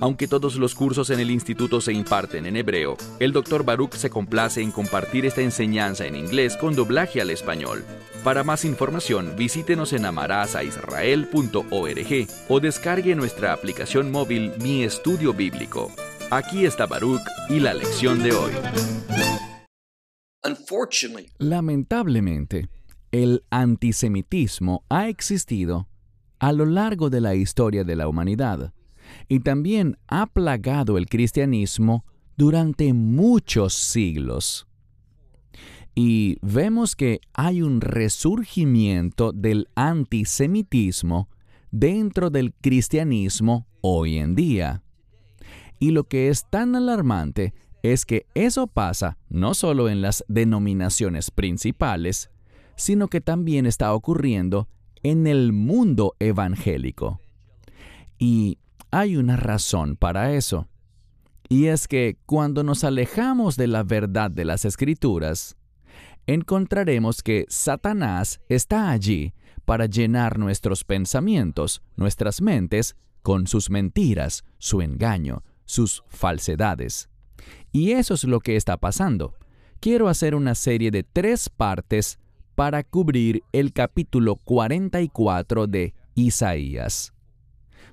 Aunque todos los cursos en el instituto se imparten en hebreo, el Dr. Baruch se complace en compartir esta enseñanza en inglés con doblaje al español. Para más información, visítenos en amarazaisrael.org o descargue nuestra aplicación móvil Mi Estudio Bíblico. Aquí está Baruch y la lección de hoy. Lamentablemente, el antisemitismo ha existido a lo largo de la historia de la humanidad y también ha plagado el cristianismo durante muchos siglos. Y vemos que hay un resurgimiento del antisemitismo dentro del cristianismo hoy en día. Y lo que es tan alarmante es que eso pasa no solo en las denominaciones principales, sino que también está ocurriendo en el mundo evangélico. Y hay una razón para eso. Y es que cuando nos alejamos de la verdad de las escrituras, encontraremos que Satanás está allí para llenar nuestros pensamientos, nuestras mentes, con sus mentiras, su engaño, sus falsedades. Y eso es lo que está pasando. Quiero hacer una serie de tres partes para cubrir el capítulo 44 de Isaías.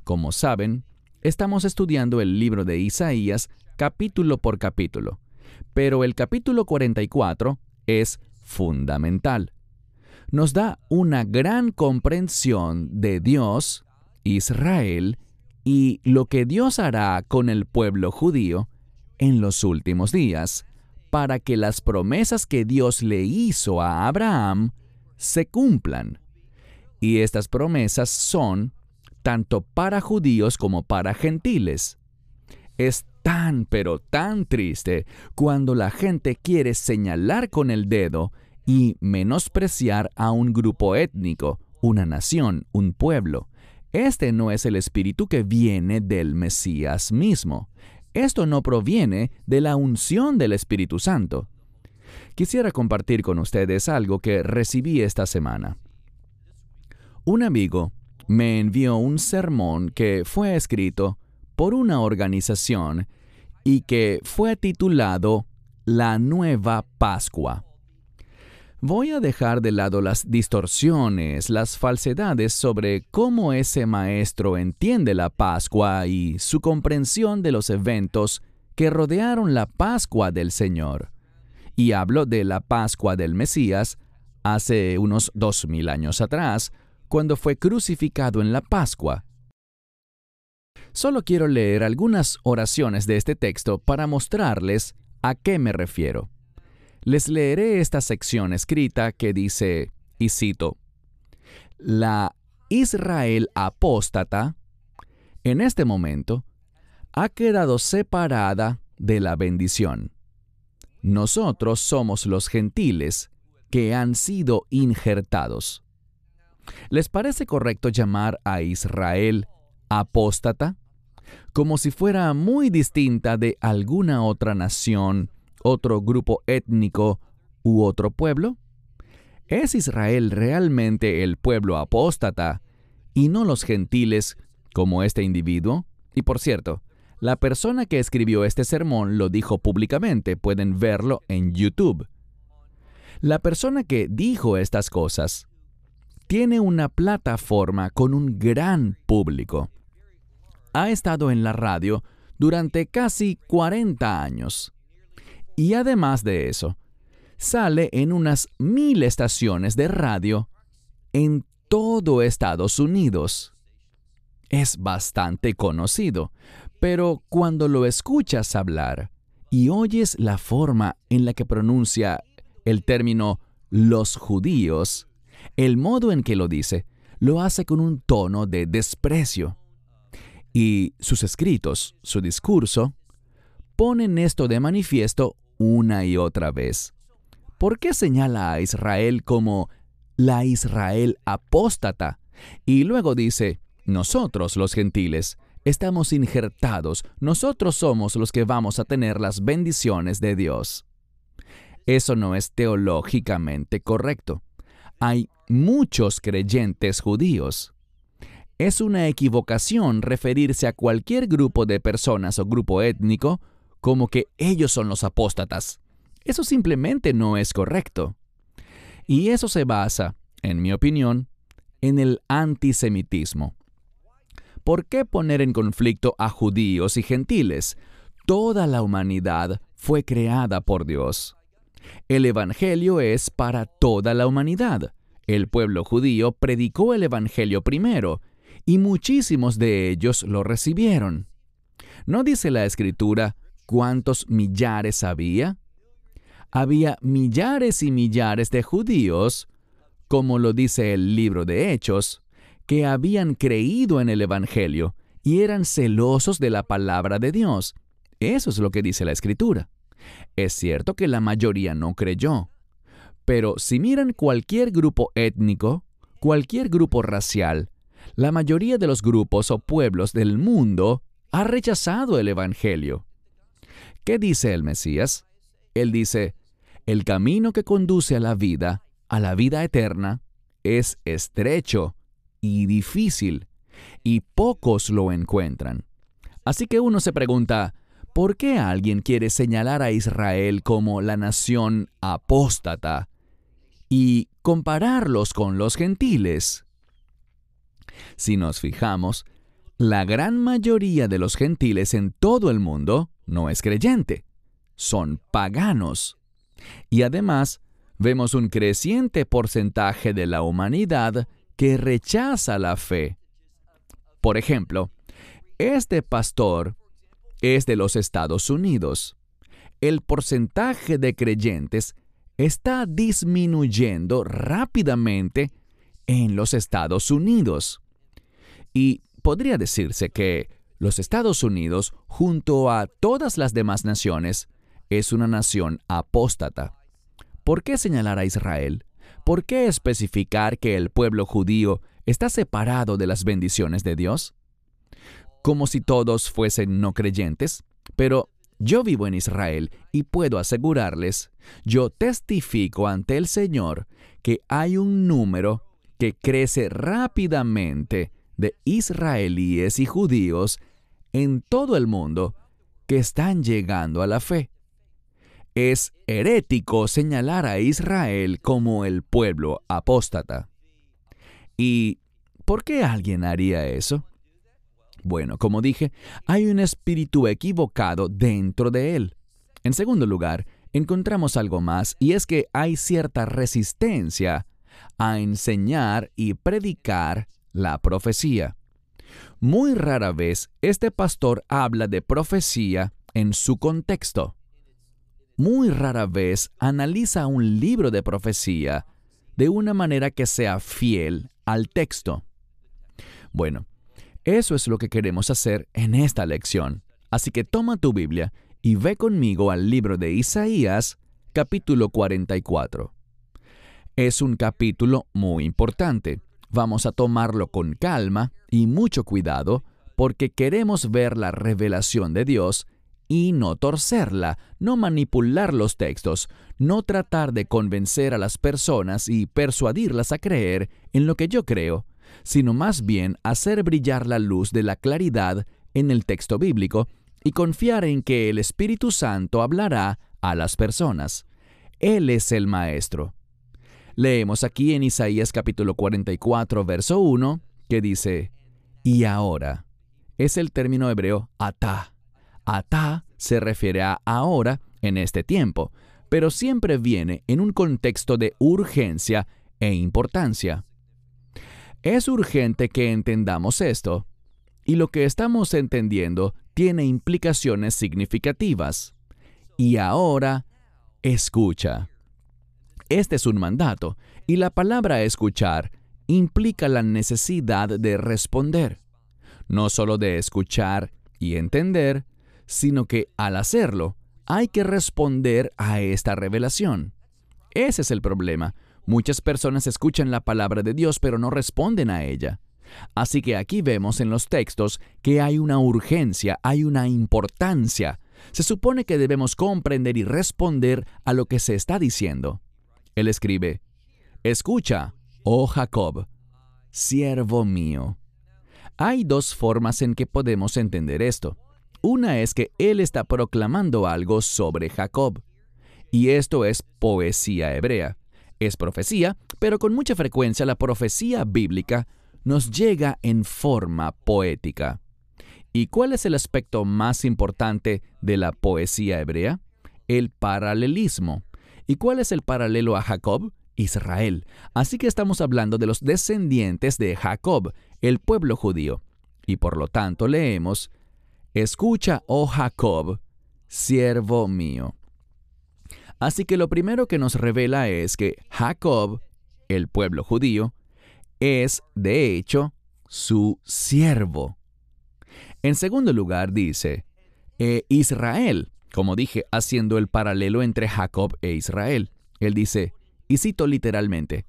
Como saben, estamos estudiando el libro de Isaías capítulo por capítulo, pero el capítulo 44 es fundamental. Nos da una gran comprensión de Dios, Israel, y lo que Dios hará con el pueblo judío en los últimos días, para que las promesas que Dios le hizo a Abraham se cumplan. Y estas promesas son tanto para judíos como para gentiles. Es tan pero tan triste cuando la gente quiere señalar con el dedo y menospreciar a un grupo étnico, una nación, un pueblo. Este no es el espíritu que viene del Mesías mismo. Esto no proviene de la unción del Espíritu Santo. Quisiera compartir con ustedes algo que recibí esta semana. Un amigo me envió un sermón que fue escrito por una organización y que fue titulado La Nueva Pascua. Voy a dejar de lado las distorsiones, las falsedades sobre cómo ese maestro entiende la Pascua y su comprensión de los eventos que rodearon la Pascua del Señor. Y hablo de la Pascua del Mesías hace unos dos mil años atrás, cuando fue crucificado en la Pascua. Solo quiero leer algunas oraciones de este texto para mostrarles a qué me refiero. Les leeré esta sección escrita que dice, y cito, La Israel apóstata, en este momento, ha quedado separada de la bendición. Nosotros somos los gentiles que han sido injertados. ¿Les parece correcto llamar a Israel apóstata? Como si fuera muy distinta de alguna otra nación, otro grupo étnico u otro pueblo? ¿Es Israel realmente el pueblo apóstata y no los gentiles como este individuo? Y por cierto, la persona que escribió este sermón lo dijo públicamente, pueden verlo en YouTube. La persona que dijo estas cosas tiene una plataforma con un gran público. Ha estado en la radio durante casi 40 años. Y además de eso, sale en unas mil estaciones de radio en todo Estados Unidos. Es bastante conocido, pero cuando lo escuchas hablar y oyes la forma en la que pronuncia el término los judíos, el modo en que lo dice lo hace con un tono de desprecio. Y sus escritos, su discurso, ponen esto de manifiesto una y otra vez. ¿Por qué señala a Israel como la Israel apóstata Y luego dice, nosotros los gentiles, estamos injertados, nosotros somos los que vamos a tener las bendiciones de Dios. Eso no es teológicamente correcto. Hay muchos creyentes judíos. Es una equivocación referirse a cualquier grupo de personas o grupo étnico como que ellos son los apóstatas. Eso simplemente no es correcto. Y eso se basa, en mi opinión, en el antisemitismo. ¿Por qué poner en conflicto a judíos y gentiles? Toda la humanidad fue creada por Dios. El Evangelio es para toda la humanidad. El pueblo judío predicó el Evangelio primero, y muchísimos de ellos lo recibieron. ¿No dice la Escritura cuántos millares había? Había millares y millares de judíos, como lo dice el libro de Hechos, que habían creído en el Evangelio y eran celosos de la palabra de Dios. Eso es lo que dice la Escritura. Es cierto que la mayoría no creyó, pero si miran cualquier grupo étnico, cualquier grupo racial, la mayoría de los grupos o pueblos del mundo ha rechazado el Evangelio. ¿Qué dice el Mesías? Él dice, el camino que conduce a la vida, a la vida eterna, es estrecho y difícil, y pocos lo encuentran. Así que uno se pregunta, ¿por qué alguien quiere señalar a Israel como la nación apóstata y compararlos con los gentiles? Si nos fijamos, la gran mayoría de los gentiles en todo el mundo no es creyente, son paganos. Y además, vemos un creciente porcentaje de la humanidad que rechaza la fe. Por ejemplo, este pastor es de los Estados Unidos. El porcentaje de creyentes está disminuyendo rápidamente en los Estados Unidos. Y podría decirse que los Estados Unidos, junto a todas las demás naciones, es una nación apóstata. ¿Por qué señalar a Israel? ¿por qué especificar que el pueblo judío está separado de las bendiciones de Dios? Como si todos fuesen no creyentes, pero yo vivo en Israel y puedo asegurarles, yo testifico ante el Señor que hay un número que crece rápidamente de israelíes y judíos en todo el mundo que están llegando a la fe. Es herético señalar a Israel como el pueblo apóstata. ¿Y por qué alguien haría eso? Bueno, como dije, hay un espíritu equivocado dentro de él. En segundo lugar, encontramos algo más y es que hay cierta resistencia a enseñar y predicar la profecía. Muy rara vez este pastor habla de profecía en su contexto muy rara vez analiza un libro de profecía de una manera que sea fiel al texto. Bueno, eso es lo que queremos hacer en esta lección. Así que toma tu Biblia y ve conmigo al libro de Isaías, capítulo 44. Es un capítulo muy importante. Vamos a tomarlo con calma y mucho cuidado porque queremos ver la revelación de Dios y no torcerla, no manipular los textos, no tratar de convencer a las personas y persuadirlas a creer en lo que yo creo, sino más bien hacer brillar la luz de la claridad en el texto bíblico y confiar en que el Espíritu Santo hablará a las personas. Él es el Maestro. Leemos aquí en Isaías capítulo 44, verso 1, que dice, y ahora, es el término hebreo atá Atá se refiere a ahora, en este tiempo, pero siempre viene en un contexto de urgencia e importancia. Es urgente que entendamos esto, y lo que estamos entendiendo tiene implicaciones significativas. Y ahora, escucha. Este es un mandato, y la palabra escuchar implica la necesidad de responder, no solo de escuchar y entender, sino que al hacerlo hay que responder a esta revelación. Ese es el problema. Muchas personas escuchan la palabra de Dios pero no responden a ella. Así que aquí vemos en los textos que hay una urgencia, hay una importancia. Se supone que debemos comprender y responder a lo que se está diciendo. Él escribe, Escucha, oh Jacob, siervo mío. Hay dos formas en que podemos entender esto. Una es que Él está proclamando algo sobre Jacob. Y esto es poesía hebrea. Es profecía, pero con mucha frecuencia la profecía bíblica nos llega en forma poética. ¿Y cuál es el aspecto más importante de la poesía hebrea? El paralelismo. ¿Y cuál es el paralelo a Jacob? Israel. Así que estamos hablando de los descendientes de Jacob, el pueblo judío. Y por lo tanto leemos, Escucha, oh Jacob, siervo mío. Así que lo primero que nos revela es que Jacob, el pueblo judío, es, de hecho, su siervo. En segundo lugar, dice, e Israel, como dije, haciendo el paralelo entre Jacob e Israel. Él dice, y cito literalmente,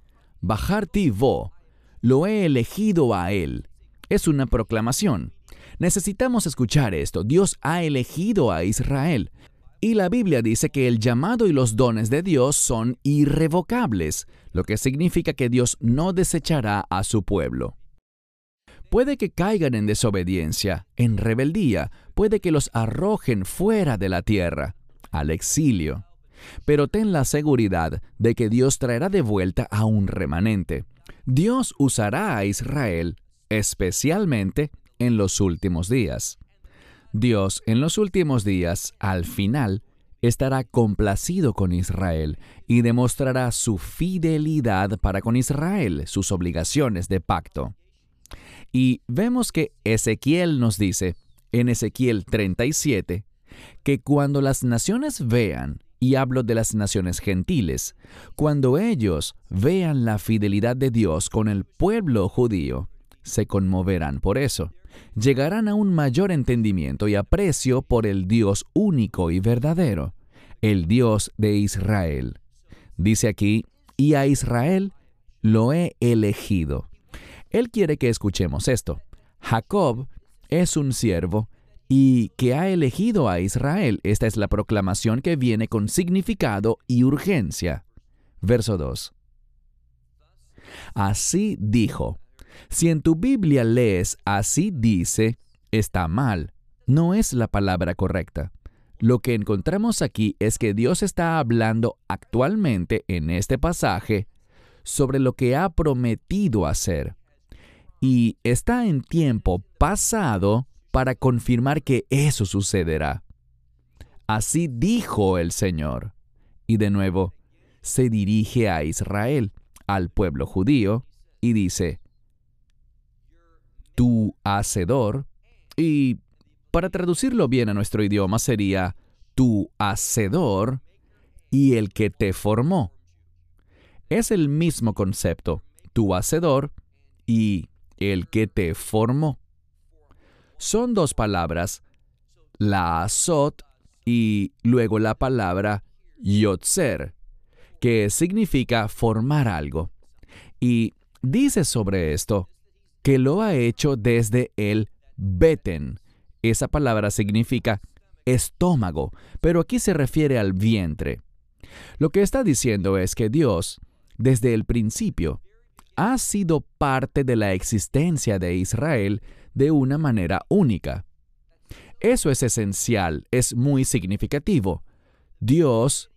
ti vo, lo he elegido a él. Es una proclamación. Necesitamos escuchar esto. Dios ha elegido a Israel. Y la Biblia dice que el llamado y los dones de Dios son irrevocables, lo que significa que Dios no desechará a su pueblo. Puede que caigan en desobediencia, en rebeldía, puede que los arrojen fuera de la tierra, al exilio. Pero ten la seguridad de que Dios traerá de vuelta a un remanente. Dios usará a Israel, especialmente en los últimos días. Dios en los últimos días, al final, estará complacido con Israel y demostrará su fidelidad para con Israel, sus obligaciones de pacto. Y vemos que Ezequiel nos dice, en Ezequiel 37, que cuando las naciones vean, y hablo de las naciones gentiles, cuando ellos vean la fidelidad de Dios con el pueblo judío, se conmoverán por eso llegarán a un mayor entendimiento y aprecio por el Dios único y verdadero, el Dios de Israel. Dice aquí, y a Israel lo he elegido. Él quiere que escuchemos esto. Jacob es un siervo y que ha elegido a Israel. Esta es la proclamación que viene con significado y urgencia. Verso 2. Así dijo, si en tu Biblia lees así dice, está mal, no es la palabra correcta. Lo que encontramos aquí es que Dios está hablando actualmente en este pasaje sobre lo que ha prometido hacer. Y está en tiempo pasado para confirmar que eso sucederá. Así dijo el Señor. Y de nuevo, se dirige a Israel, al pueblo judío, y dice, tu hacedor, y para traducirlo bien a nuestro idioma sería tu hacedor y el que te formó. Es el mismo concepto, tu hacedor y el que te formó. Son dos palabras, la azot y luego la palabra yotzer, que significa formar algo. Y dice sobre esto, que lo ha hecho desde el beten. Esa palabra significa estómago, pero aquí se refiere al vientre. Lo que está diciendo es que Dios, desde el principio, ha sido parte de la existencia de Israel de una manera única. Eso es esencial, es muy significativo. Dios,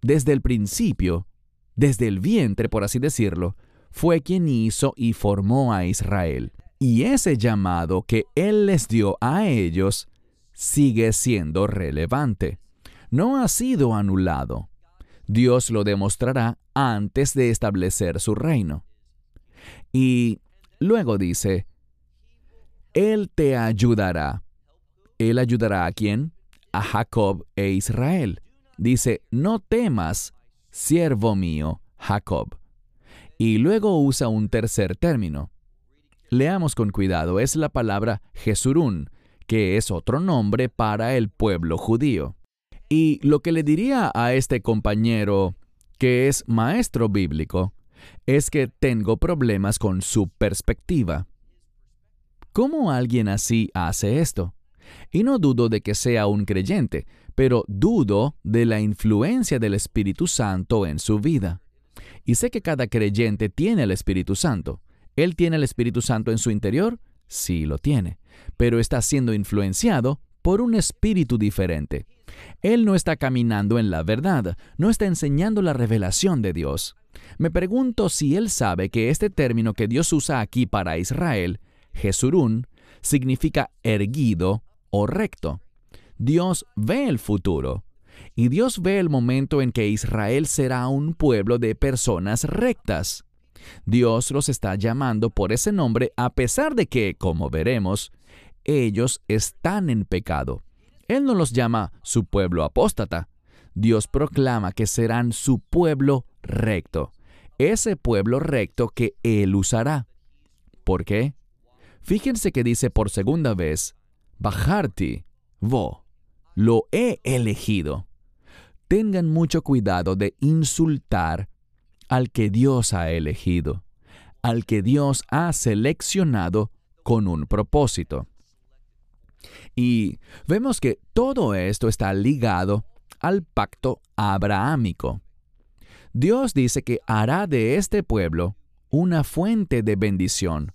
desde el principio, desde el vientre, por así decirlo, fue quien hizo y formó a Israel. Y ese llamado que Él les dio a ellos sigue siendo relevante. No ha sido anulado. Dios lo demostrará antes de establecer su reino. Y luego dice, Él te ayudará. ¿Él ayudará a quién? A Jacob e Israel. Dice, no temas, siervo mío, Jacob y luego usa un tercer término. Leamos con cuidado, es la palabra Jesurún, que es otro nombre para el pueblo judío. Y lo que le diría a este compañero, que es maestro bíblico, es que tengo problemas con su perspectiva. ¿Cómo alguien así hace esto? Y no dudo de que sea un creyente, pero dudo de la influencia del Espíritu Santo en su vida. Y sé que cada creyente tiene el Espíritu Santo. ¿Él tiene el Espíritu Santo en su interior? Sí lo tiene, pero está siendo influenciado por un espíritu diferente. Él no está caminando en la verdad, no está enseñando la revelación de Dios. Me pregunto si él sabe que este término que Dios usa aquí para Israel, Jesurún, significa erguido o recto. Dios ve el futuro. Y Dios ve el momento en que Israel será un pueblo de personas rectas. Dios los está llamando por ese nombre a pesar de que, como veremos, ellos están en pecado. Él no los llama su pueblo apóstata. Dios proclama que serán su pueblo recto, ese pueblo recto que Él usará. ¿Por qué? Fíjense que dice por segunda vez, Bajarti, vo, lo he elegido. Tengan mucho cuidado de insultar al que Dios ha elegido, al que Dios ha seleccionado con un propósito. Y vemos que todo esto está ligado al pacto abrahámico. Dios dice que hará de este pueblo una fuente de bendición.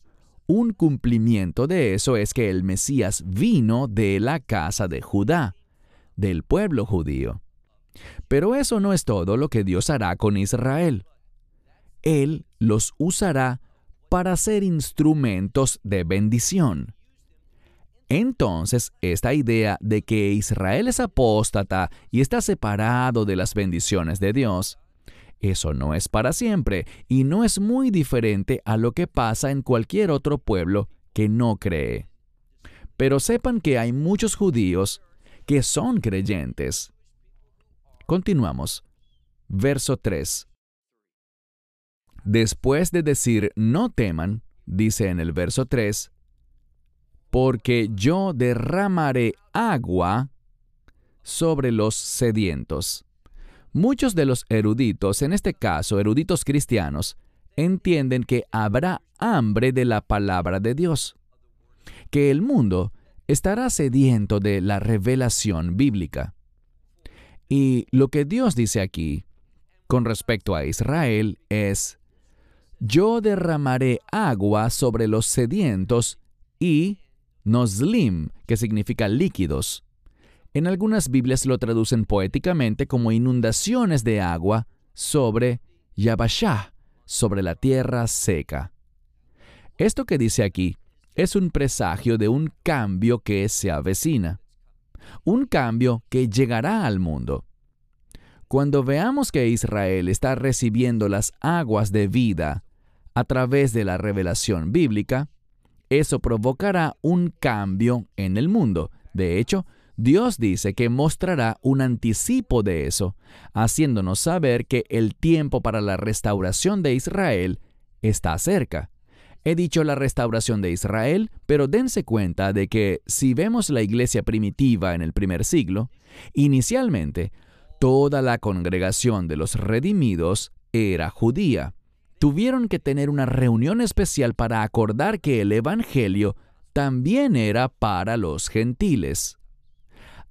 Un cumplimiento de eso es que el Mesías vino de la casa de Judá, del pueblo judío. Pero eso no es todo lo que Dios hará con Israel. Él los usará para ser instrumentos de bendición. Entonces, esta idea de que Israel es apóstata y está separado de las bendiciones de Dios, eso no es para siempre y no es muy diferente a lo que pasa en cualquier otro pueblo que no cree. Pero sepan que hay muchos judíos que son creyentes. Continuamos. Verso 3. Después de decir no teman, dice en el verso 3, porque yo derramaré agua sobre los sedientos. Muchos de los eruditos, en este caso eruditos cristianos, entienden que habrá hambre de la palabra de Dios, que el mundo estará sediento de la revelación bíblica. Y lo que Dios dice aquí con respecto a Israel es, yo derramaré agua sobre los sedientos y Noslim, que significa líquidos. En algunas Biblias lo traducen poéticamente como inundaciones de agua sobre Yabashah, sobre la tierra seca. Esto que dice aquí es un presagio de un cambio que se avecina, un cambio que llegará al mundo. Cuando veamos que Israel está recibiendo las aguas de vida a través de la revelación bíblica, eso provocará un cambio en el mundo. De hecho, Dios dice que mostrará un anticipo de eso, haciéndonos saber que el tiempo para la restauración de Israel está cerca. He dicho la restauración de Israel, pero dense cuenta de que si vemos la iglesia primitiva en el primer siglo, inicialmente toda la congregación de los redimidos era judía tuvieron que tener una reunión especial para acordar que el Evangelio también era para los gentiles.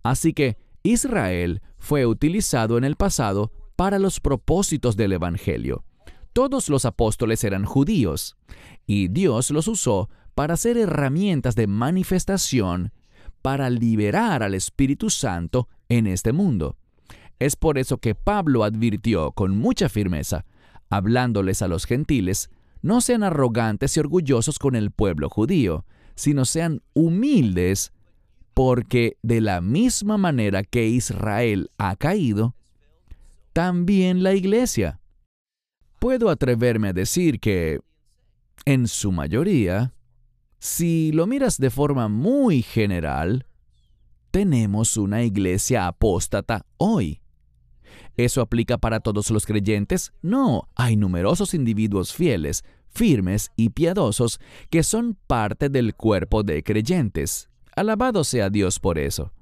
Así que Israel fue utilizado en el pasado para los propósitos del Evangelio. Todos los apóstoles eran judíos, y Dios los usó para ser herramientas de manifestación para liberar al Espíritu Santo en este mundo. Es por eso que Pablo advirtió con mucha firmeza, hablándoles a los gentiles, no sean arrogantes y orgullosos con el pueblo judío, sino sean humildes, porque de la misma manera que Israel ha caído, también la iglesia. Puedo atreverme a decir que, en su mayoría, si lo miras de forma muy general, tenemos una iglesia apóstata hoy. ¿Eso aplica para todos los creyentes? No, hay numerosos individuos fieles, firmes y piadosos que son parte del cuerpo de creyentes. Alabado sea Dios por eso.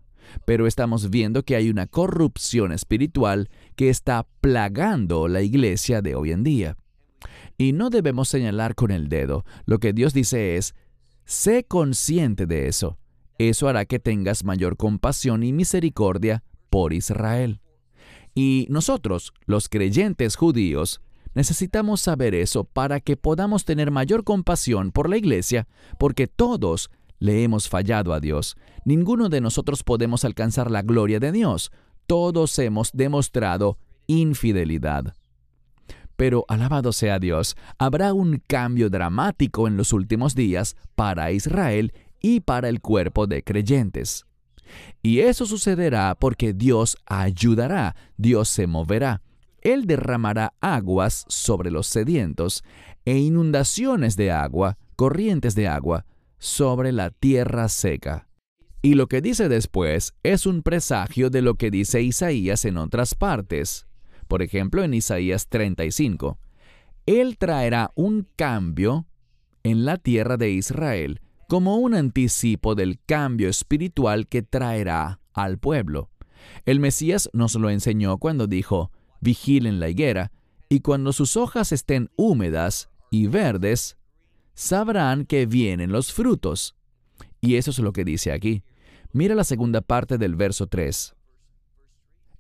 Pero estamos viendo que hay una corrupción espiritual que está plagando la iglesia de hoy en día. Y no debemos señalar con el dedo. Lo que Dios dice es, sé consciente de eso. Eso hará que tengas mayor compasión y misericordia por Israel. Y nosotros, los creyentes judíos, necesitamos saber eso para que podamos tener mayor compasión por la iglesia, porque todos le hemos fallado a Dios. Ninguno de nosotros podemos alcanzar la gloria de Dios. Todos hemos demostrado infidelidad. Pero alabado sea Dios, habrá un cambio dramático en los últimos días para Israel y para el cuerpo de creyentes. Y eso sucederá porque Dios ayudará, Dios se moverá. Él derramará aguas sobre los sedientos e inundaciones de agua, corrientes de agua, sobre la tierra seca. Y lo que dice después es un presagio de lo que dice Isaías en otras partes. Por ejemplo, en Isaías 35. Él traerá un cambio en la tierra de Israel como un anticipo del cambio espiritual que traerá al pueblo. El Mesías nos lo enseñó cuando dijo, vigilen la higuera, y cuando sus hojas estén húmedas y verdes, sabrán que vienen los frutos. Y eso es lo que dice aquí. Mira la segunda parte del verso 3.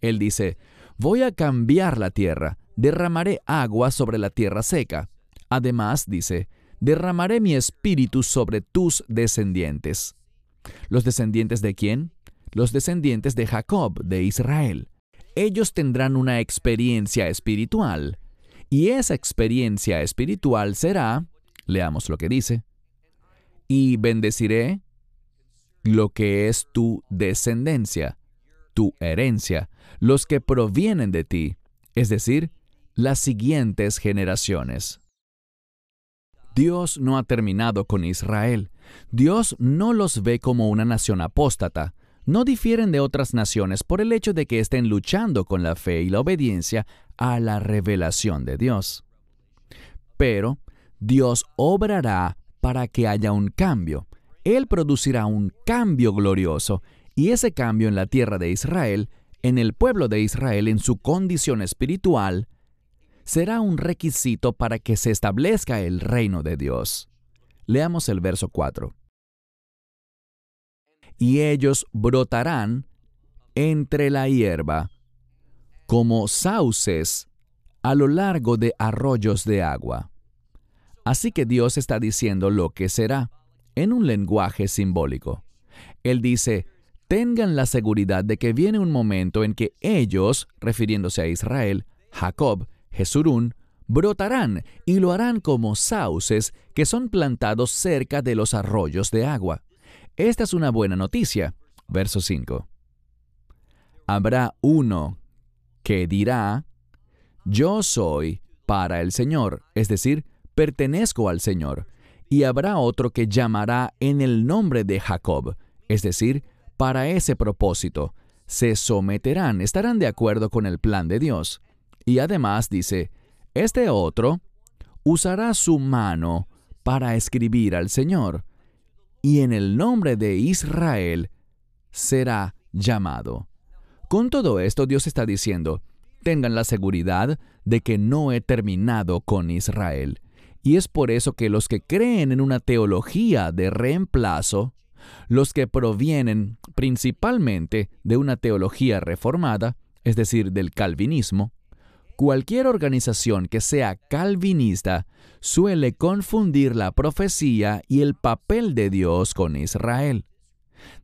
Él dice, voy a cambiar la tierra, derramaré agua sobre la tierra seca. Además, dice, derramaré mi espíritu sobre tus descendientes. ¿Los descendientes de quién? Los descendientes de Jacob, de Israel. Ellos tendrán una experiencia espiritual. Y esa experiencia espiritual será, leamos lo que dice, y bendeciré lo que es tu descendencia, tu herencia, los que provienen de ti, es decir, las siguientes generaciones. Dios no ha terminado con Israel. Dios no los ve como una nación apóstata. No difieren de otras naciones por el hecho de que estén luchando con la fe y la obediencia a la revelación de Dios. Pero Dios obrará para que haya un cambio. Él producirá un cambio glorioso, y ese cambio en la tierra de Israel, en el pueblo de Israel, en su condición espiritual, será un requisito para que se establezca el reino de Dios. Leamos el verso 4. Y ellos brotarán entre la hierba, como sauces a lo largo de arroyos de agua. Así que Dios está diciendo lo que será, en un lenguaje simbólico. Él dice, tengan la seguridad de que viene un momento en que ellos, refiriéndose a Israel, Jacob, Jesurún, brotarán y lo harán como sauces que son plantados cerca de los arroyos de agua. Esta es una buena noticia. Verso 5. Habrá uno que dirá, yo soy para el Señor, es decir, pertenezco al Señor, y habrá otro que llamará en el nombre de Jacob, es decir, para ese propósito. Se someterán, estarán de acuerdo con el plan de Dios. Y además dice, este otro usará su mano para escribir al Señor, y en el nombre de Israel será llamado. Con todo esto Dios está diciendo, tengan la seguridad de que no he terminado con Israel. Y es por eso que los que creen en una teología de reemplazo, los que provienen principalmente de una teología reformada, es decir, del calvinismo, Cualquier organización que sea calvinista suele confundir la profecía y el papel de Dios con Israel.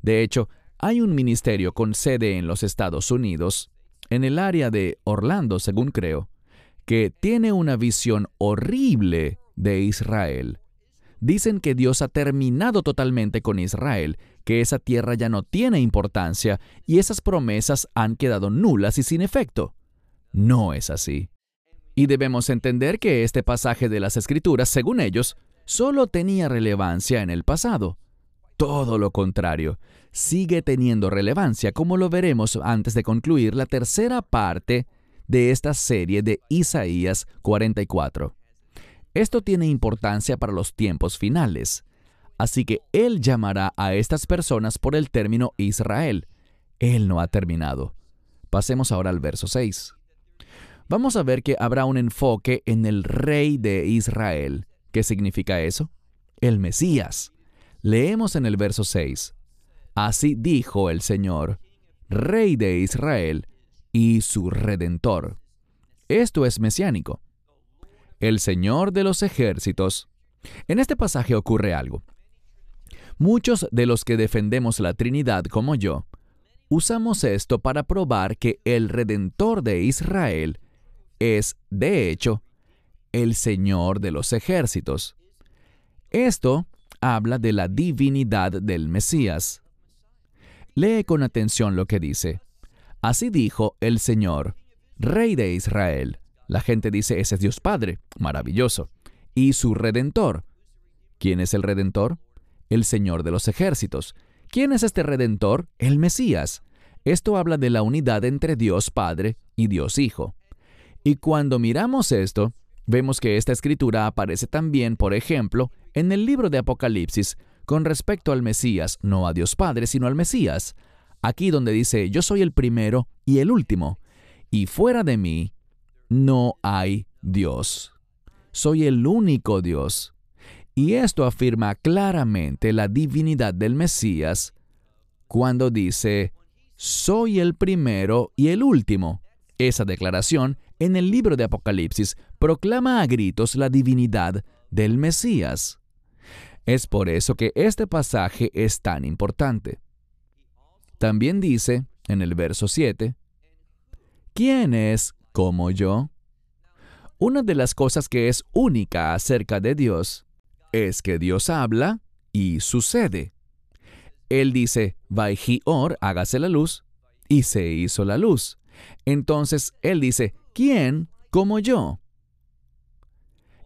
De hecho, hay un ministerio con sede en los Estados Unidos, en el área de Orlando, según creo, que tiene una visión horrible de Israel. Dicen que Dios ha terminado totalmente con Israel, que esa tierra ya no tiene importancia y esas promesas han quedado nulas y sin efecto. No es así. Y debemos entender que este pasaje de las Escrituras, según ellos, solo tenía relevancia en el pasado. Todo lo contrario, sigue teniendo relevancia, como lo veremos antes de concluir la tercera parte de esta serie de Isaías 44. Esto tiene importancia para los tiempos finales. Así que Él llamará a estas personas por el término Israel. Él no ha terminado. Pasemos ahora al verso 6 vamos a ver que habrá un enfoque en el rey de Israel. ¿Qué significa eso? El Mesías. Leemos en el verso 6. Así dijo el Señor, Rey de Israel y su Redentor. Esto es mesiánico. El Señor de los ejércitos. En este pasaje ocurre algo. Muchos de los que defendemos la Trinidad como yo, usamos esto para probar que el Redentor de Israel es, de hecho, el Señor de los ejércitos. Esto habla de la divinidad del Mesías. Lee con atención lo que dice. Así dijo el Señor, Rey de Israel. La gente dice, ese es Dios Padre, maravilloso. Y su Redentor. ¿Quién es el Redentor? el Señor de los ejércitos. ¿Quién es este Redentor? El Mesías. Esto habla de la unidad entre Dios Padre y Dios Hijo. Y cuando miramos esto, vemos que esta escritura aparece también, por ejemplo, en el libro de Apocalipsis, con respecto al Mesías, no a Dios Padre, sino al Mesías. Aquí donde dice, yo soy el primero y el último, y fuera de mí no hay Dios. Soy el único Dios. Y esto afirma claramente la divinidad del Mesías cuando dice, soy el primero y el último. Esa declaración en el libro de Apocalipsis proclama a gritos la divinidad del Mesías. Es por eso que este pasaje es tan importante. También dice, en el verso 7, ¿quién es como yo? Una de las cosas que es única acerca de Dios es que Dios habla y sucede. Él dice, Or, hágase la luz, y se hizo la luz. Entonces Él dice, ¿quién como yo?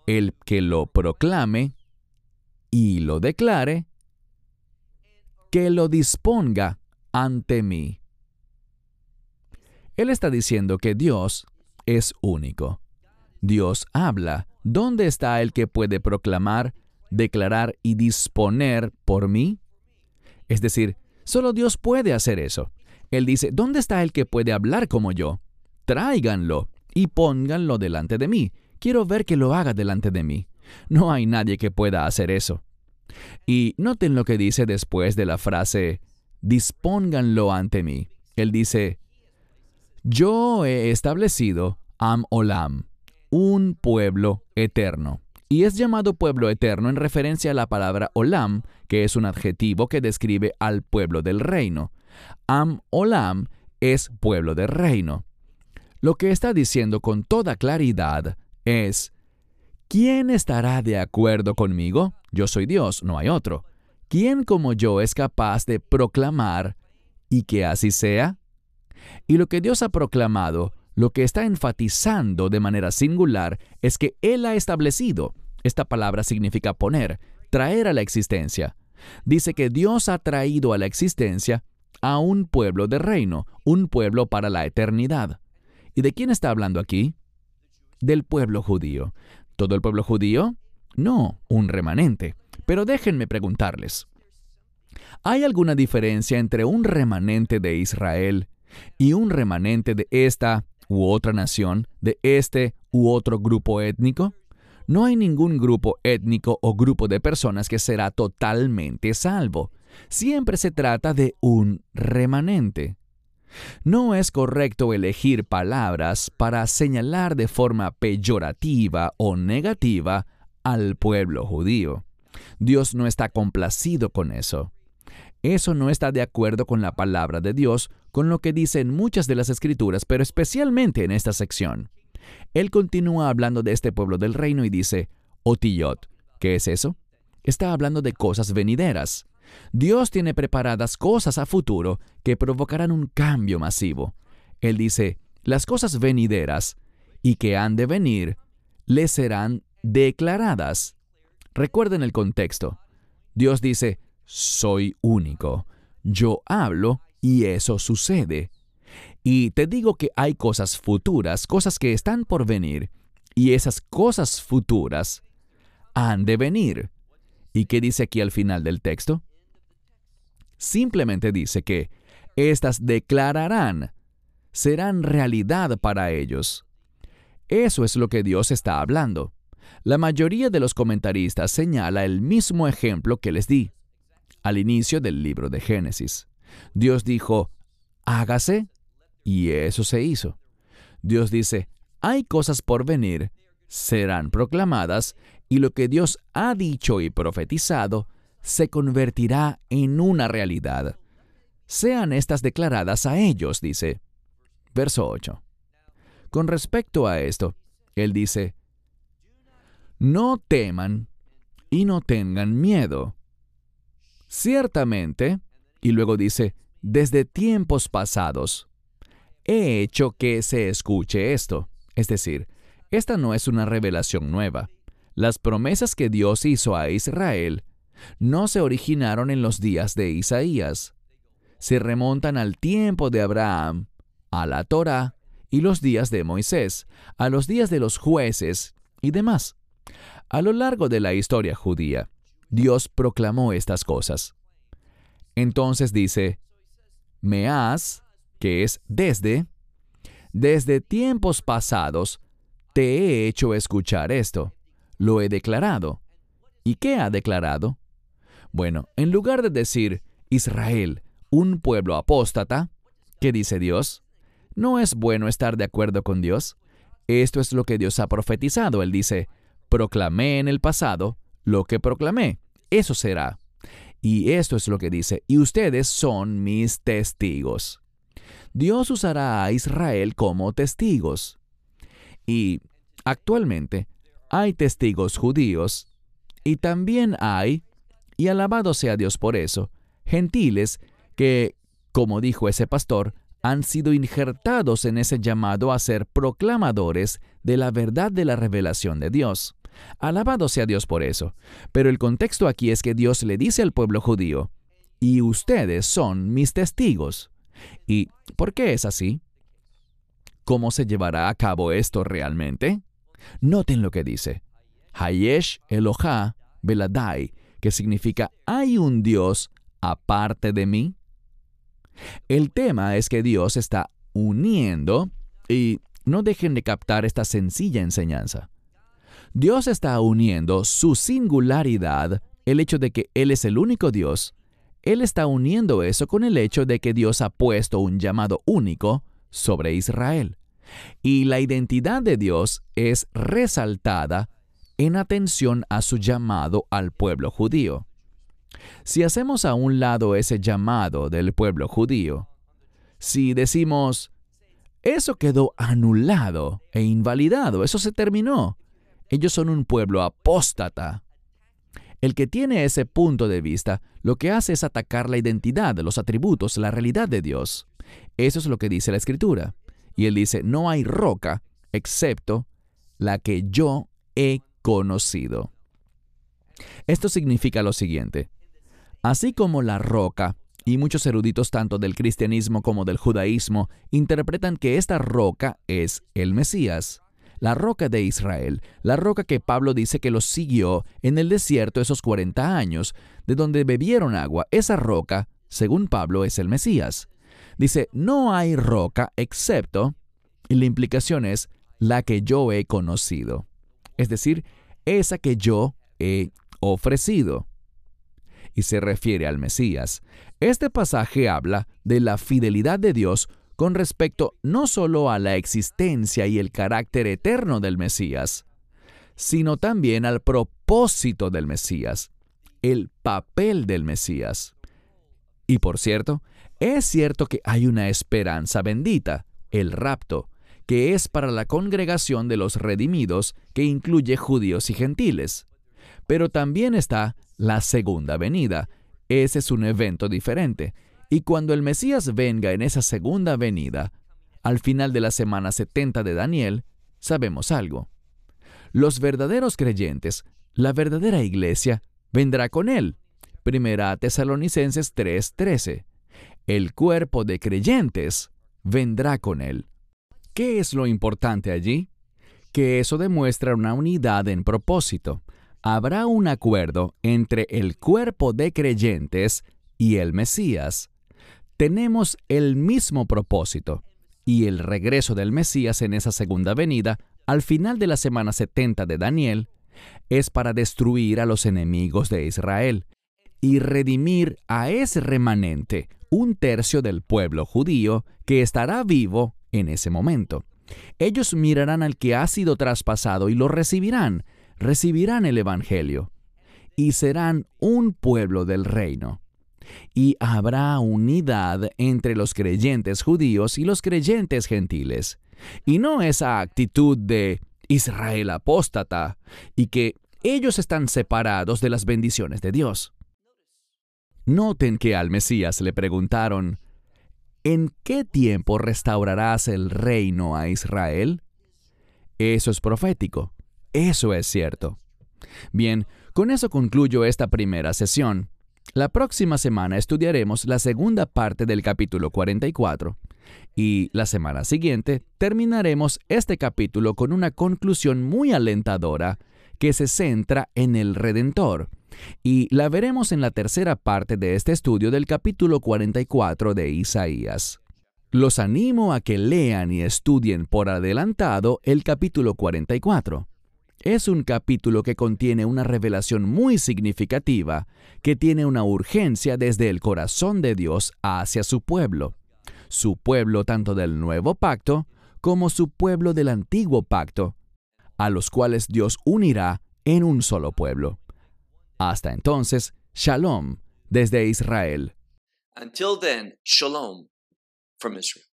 El que lo proclame y lo declare, que lo disponga ante mí. Él está diciendo que Dios es único. Dios habla. ¿Dónde está el que puede proclamar declarar y disponer por mí? Es decir, solo Dios puede hacer eso. Él dice, ¿dónde está el que puede hablar como yo? Tráiganlo y pónganlo delante de mí. Quiero ver que lo haga delante de mí. No hay nadie que pueda hacer eso. Y noten lo que dice después de la frase, dispónganlo ante mí. Él dice, yo he establecido Am Olam, un pueblo eterno y es llamado pueblo eterno en referencia a la palabra olam, que es un adjetivo que describe al pueblo del reino. Am olam es pueblo del reino. Lo que está diciendo con toda claridad es, ¿quién estará de acuerdo conmigo? Yo soy Dios, no hay otro. ¿Quién como yo es capaz de proclamar y que así sea? Y lo que Dios ha proclamado lo que está enfatizando de manera singular es que Él ha establecido, esta palabra significa poner, traer a la existencia. Dice que Dios ha traído a la existencia a un pueblo de reino, un pueblo para la eternidad. ¿Y de quién está hablando aquí? Del pueblo judío. ¿Todo el pueblo judío? No, un remanente. Pero déjenme preguntarles. ¿Hay alguna diferencia entre un remanente de Israel y un remanente de esta u otra nación, de este u otro grupo étnico, no hay ningún grupo étnico o grupo de personas que será totalmente salvo. Siempre se trata de un remanente. No es correcto elegir palabras para señalar de forma peyorativa o negativa al pueblo judío. Dios no está complacido con eso. Eso no está de acuerdo con la palabra de Dios, con lo que dicen muchas de las escrituras, pero especialmente en esta sección. Él continúa hablando de este pueblo del reino y dice, Otillot, ¿qué es eso? Está hablando de cosas venideras. Dios tiene preparadas cosas a futuro que provocarán un cambio masivo. Él dice, las cosas venideras y que han de venir le serán declaradas. Recuerden el contexto. Dios dice, soy único. Yo hablo y eso sucede. Y te digo que hay cosas futuras, cosas que están por venir, y esas cosas futuras han de venir. ¿Y qué dice aquí al final del texto? Simplemente dice que éstas declararán, serán realidad para ellos. Eso es lo que Dios está hablando. La mayoría de los comentaristas señala el mismo ejemplo que les di al inicio del libro de Génesis. Dios dijo, hágase, y eso se hizo. Dios dice, hay cosas por venir, serán proclamadas, y lo que Dios ha dicho y profetizado se convertirá en una realidad. Sean estas declaradas a ellos, dice. Verso 8. Con respecto a esto, Él dice, no teman y no tengan miedo. Ciertamente, y luego dice, desde tiempos pasados, he hecho que se escuche esto. Es decir, esta no es una revelación nueva. Las promesas que Dios hizo a Israel no se originaron en los días de Isaías. Se remontan al tiempo de Abraham, a la Torah y los días de Moisés, a los días de los jueces y demás. A lo largo de la historia judía, Dios proclamó estas cosas. Entonces dice, me has, que es desde, desde tiempos pasados, te he hecho escuchar esto, lo he declarado. ¿Y qué ha declarado? Bueno, en lugar de decir, Israel, un pueblo apóstata, ¿qué dice Dios? ¿No es bueno estar de acuerdo con Dios? Esto es lo que Dios ha profetizado. Él dice, proclamé en el pasado lo que proclamé. Eso será. Y esto es lo que dice, y ustedes son mis testigos. Dios usará a Israel como testigos. Y actualmente hay testigos judíos, y también hay, y alabado sea Dios por eso, gentiles que, como dijo ese pastor, han sido injertados en ese llamado a ser proclamadores de la verdad de la revelación de Dios. Alabado sea Dios por eso. Pero el contexto aquí es que Dios le dice al pueblo judío, y ustedes son mis testigos. ¿Y por qué es así? ¿Cómo se llevará a cabo esto realmente? Noten lo que dice. Hayesh Elohá Beladai, que significa hay un Dios aparte de mí. El tema es que Dios está uniendo y no dejen de captar esta sencilla enseñanza. Dios está uniendo su singularidad, el hecho de que Él es el único Dios, Él está uniendo eso con el hecho de que Dios ha puesto un llamado único sobre Israel. Y la identidad de Dios es resaltada en atención a su llamado al pueblo judío. Si hacemos a un lado ese llamado del pueblo judío, si decimos, eso quedó anulado e invalidado, eso se terminó, ellos son un pueblo apóstata. El que tiene ese punto de vista lo que hace es atacar la identidad, los atributos, la realidad de Dios. Eso es lo que dice la Escritura. Y él dice, no hay roca excepto la que yo he conocido. Esto significa lo siguiente. Así como la roca, y muchos eruditos tanto del cristianismo como del judaísmo interpretan que esta roca es el Mesías, la roca de Israel, la roca que Pablo dice que los siguió en el desierto esos 40 años, de donde bebieron agua, esa roca, según Pablo, es el Mesías. Dice, no hay roca excepto, y la implicación es, la que yo he conocido. Es decir, esa que yo he ofrecido y se refiere al Mesías. Este pasaje habla de la fidelidad de Dios con respecto no solo a la existencia y el carácter eterno del Mesías, sino también al propósito del Mesías, el papel del Mesías. Y por cierto, es cierto que hay una esperanza bendita, el rapto, que es para la congregación de los redimidos que incluye judíos y gentiles. Pero también está la segunda venida. Ese es un evento diferente. Y cuando el Mesías venga en esa segunda venida, al final de la semana 70 de Daniel, sabemos algo. Los verdaderos creyentes, la verdadera iglesia, vendrá con él. Primera Tesalonicenses 3:13. El cuerpo de creyentes vendrá con él. ¿Qué es lo importante allí? Que eso demuestra una unidad en propósito habrá un acuerdo entre el cuerpo de creyentes y el Mesías. Tenemos el mismo propósito, y el regreso del Mesías en esa segunda venida al final de la semana 70 de Daniel, es para destruir a los enemigos de Israel y redimir a ese remanente, un tercio del pueblo judío que estará vivo en ese momento. Ellos mirarán al que ha sido traspasado y lo recibirán, recibirán el Evangelio, y serán un pueblo del reino. Y habrá unidad entre los creyentes judíos y los creyentes gentiles, y no esa actitud de Israel apóstata y que ellos están separados de las bendiciones de Dios. Noten que al Mesías le preguntaron, ¿en qué tiempo restaurarás el reino a Israel? Eso es profético, eso es cierto. Bien, con eso concluyo esta primera sesión. La próxima semana estudiaremos la segunda parte del capítulo 44 y la semana siguiente terminaremos este capítulo con una conclusión muy alentadora que se centra en el Redentor, y la veremos en la tercera parte de este estudio del capítulo 44 de Isaías. Los animo a que lean y estudien por adelantado el capítulo 44. Es un capítulo que contiene una revelación muy significativa, que tiene una urgencia desde el corazón de Dios hacia su pueblo su pueblo tanto del nuevo pacto como su pueblo del antiguo pacto, a los cuales Dios unirá en un solo pueblo. Hasta entonces, Shalom desde Israel. Until then, Shalom from Israel.